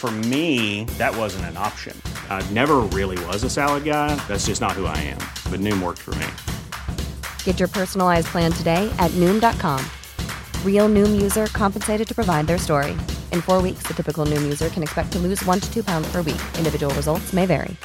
For me, that wasn't an option. I never really was a salad guy. That's just not who I am. But Noom worked for me. Get your personalized plan today at Noom.com. Real Noom user compensated to provide their story. In four weeks, the typical Noom user can expect to lose one to two pounds per week. Individual results may vary.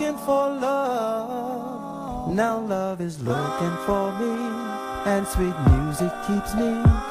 looking for love. Now love is looking for me. And sweet music keeps me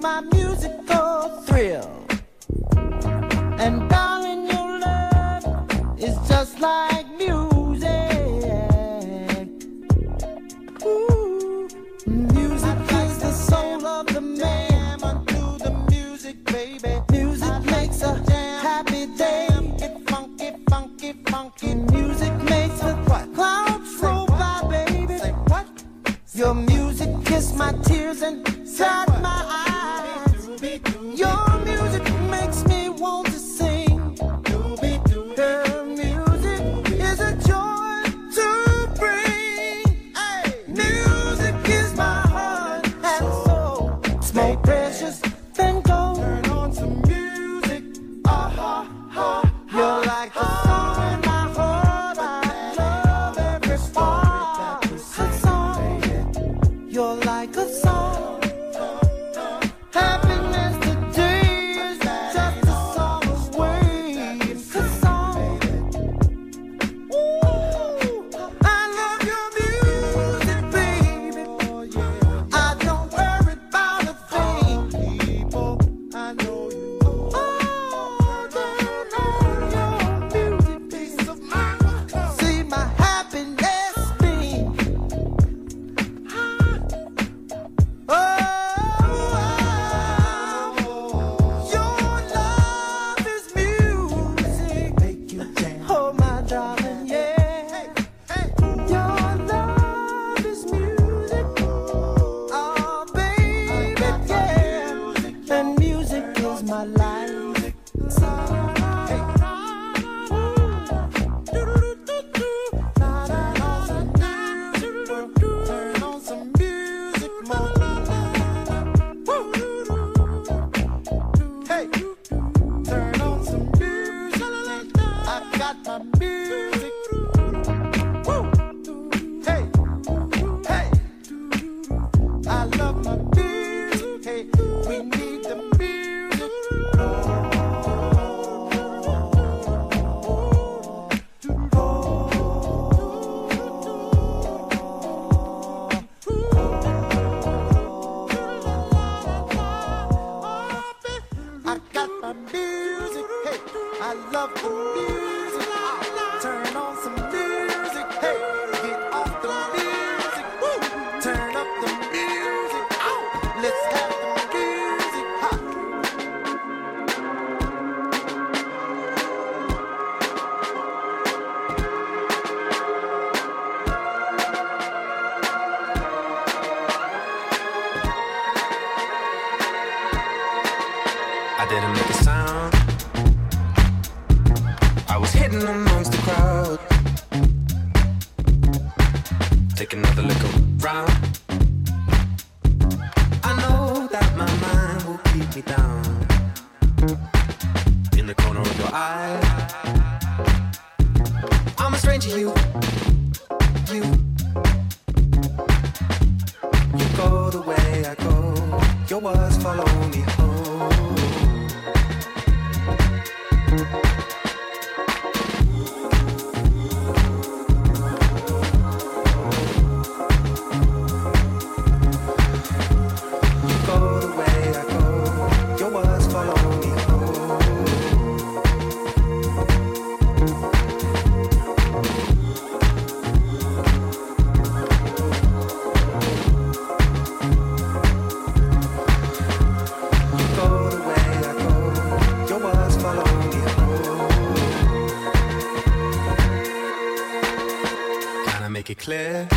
my musical thrill. And darling, your love is just like. Clear?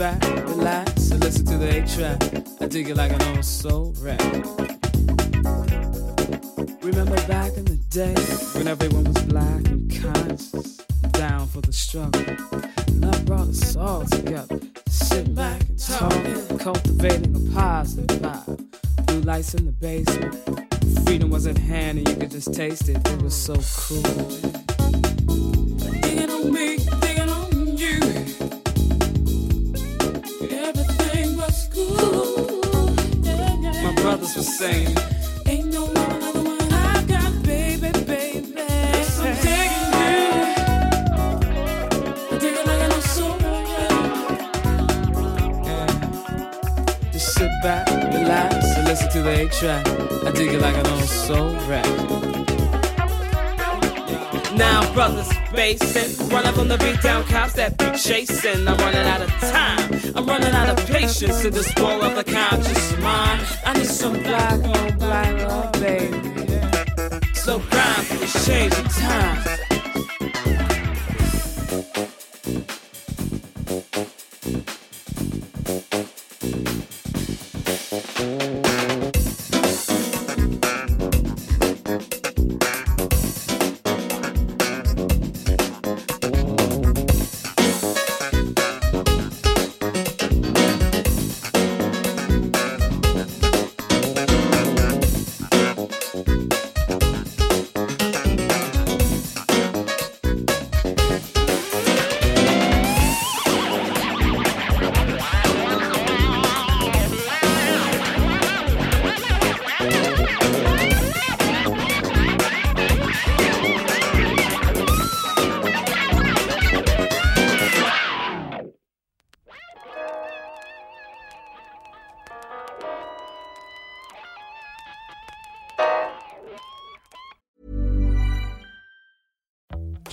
Back, relax, and listen to the A track. I dig it like an old soul record. Remember back in the day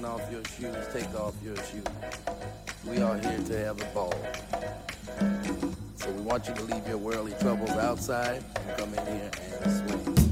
taking off your shoes, take off your shoes. We are here to have a ball. So we want you to leave your worldly troubles outside and come in here and swing.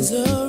Misery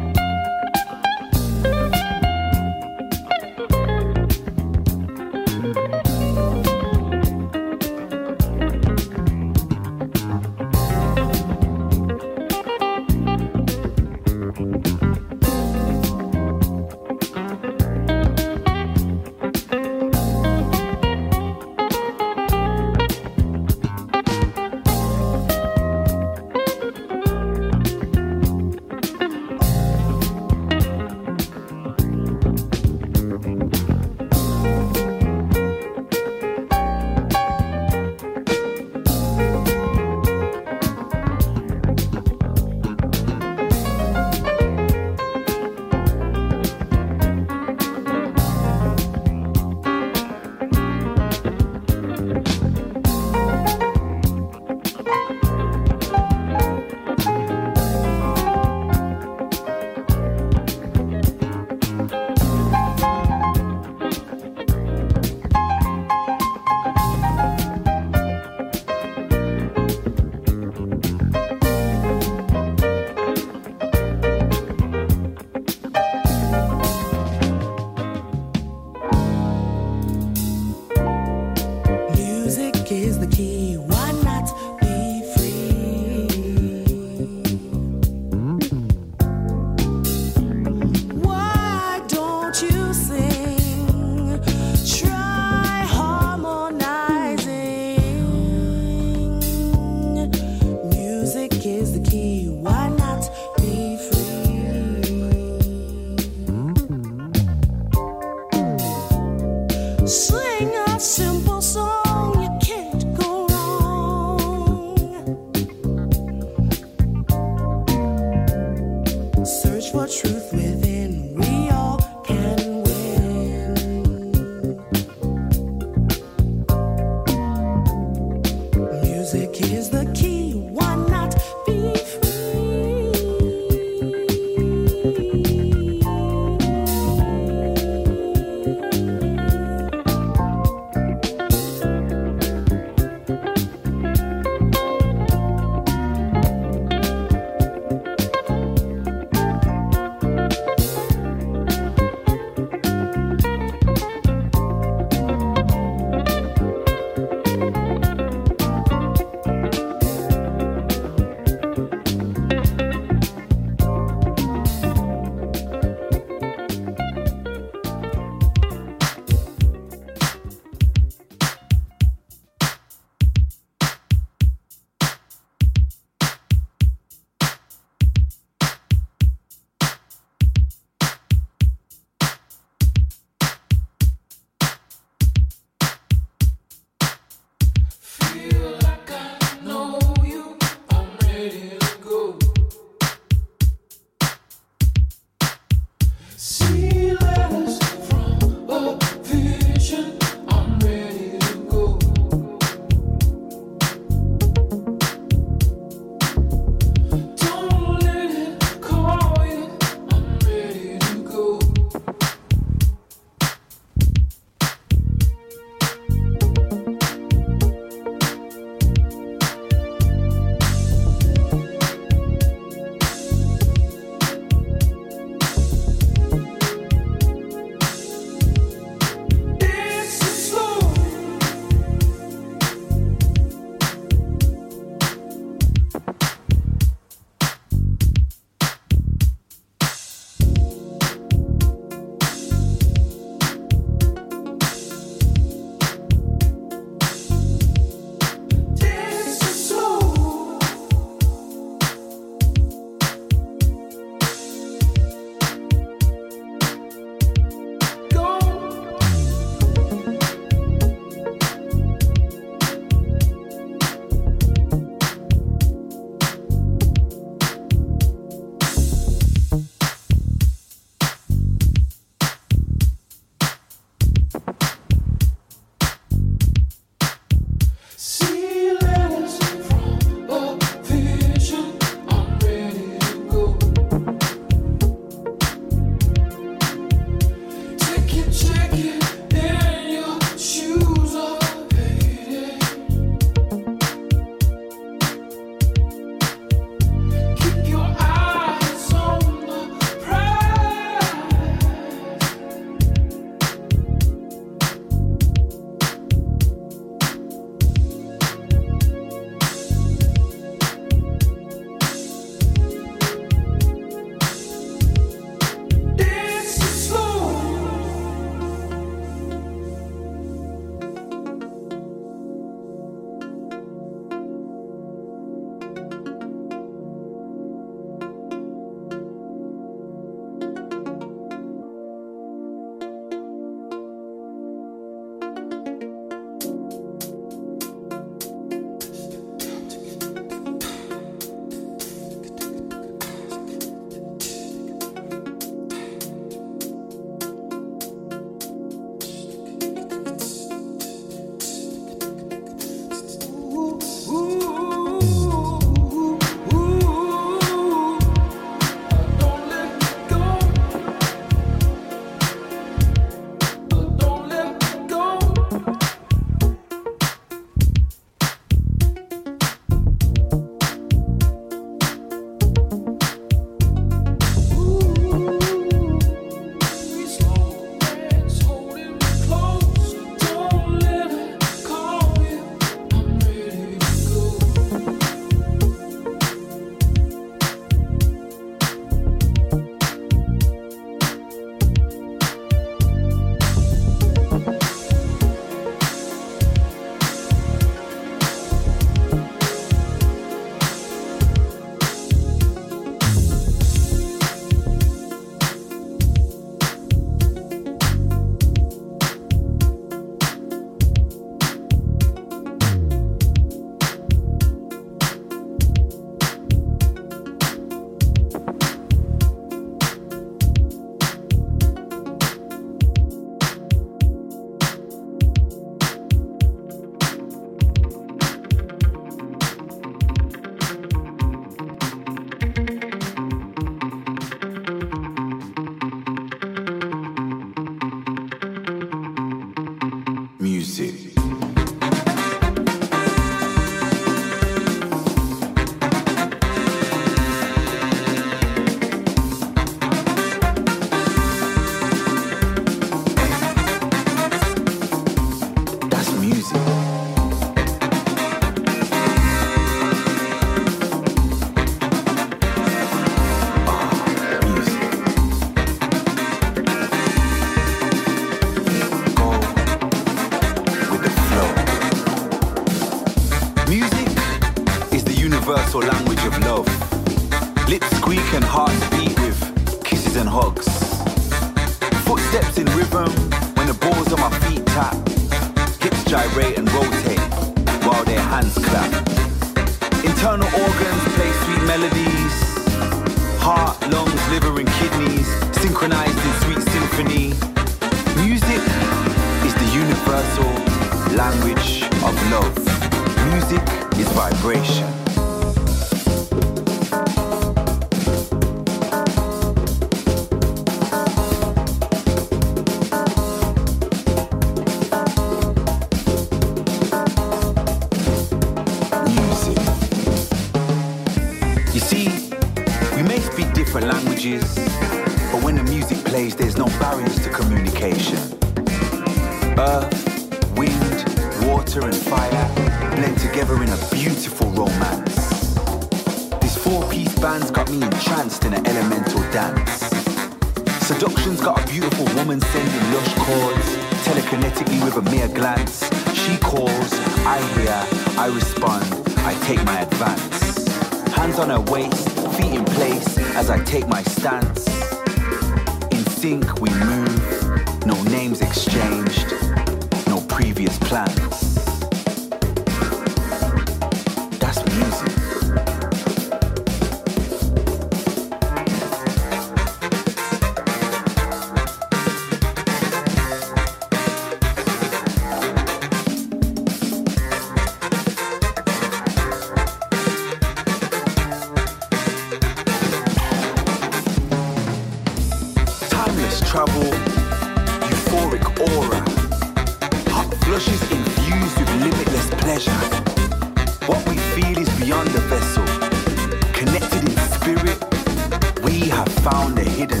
found a hidden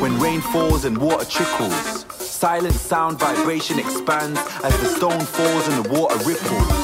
when rain falls and water trickles. Silent sound vibration expands as the stone falls and the water ripples.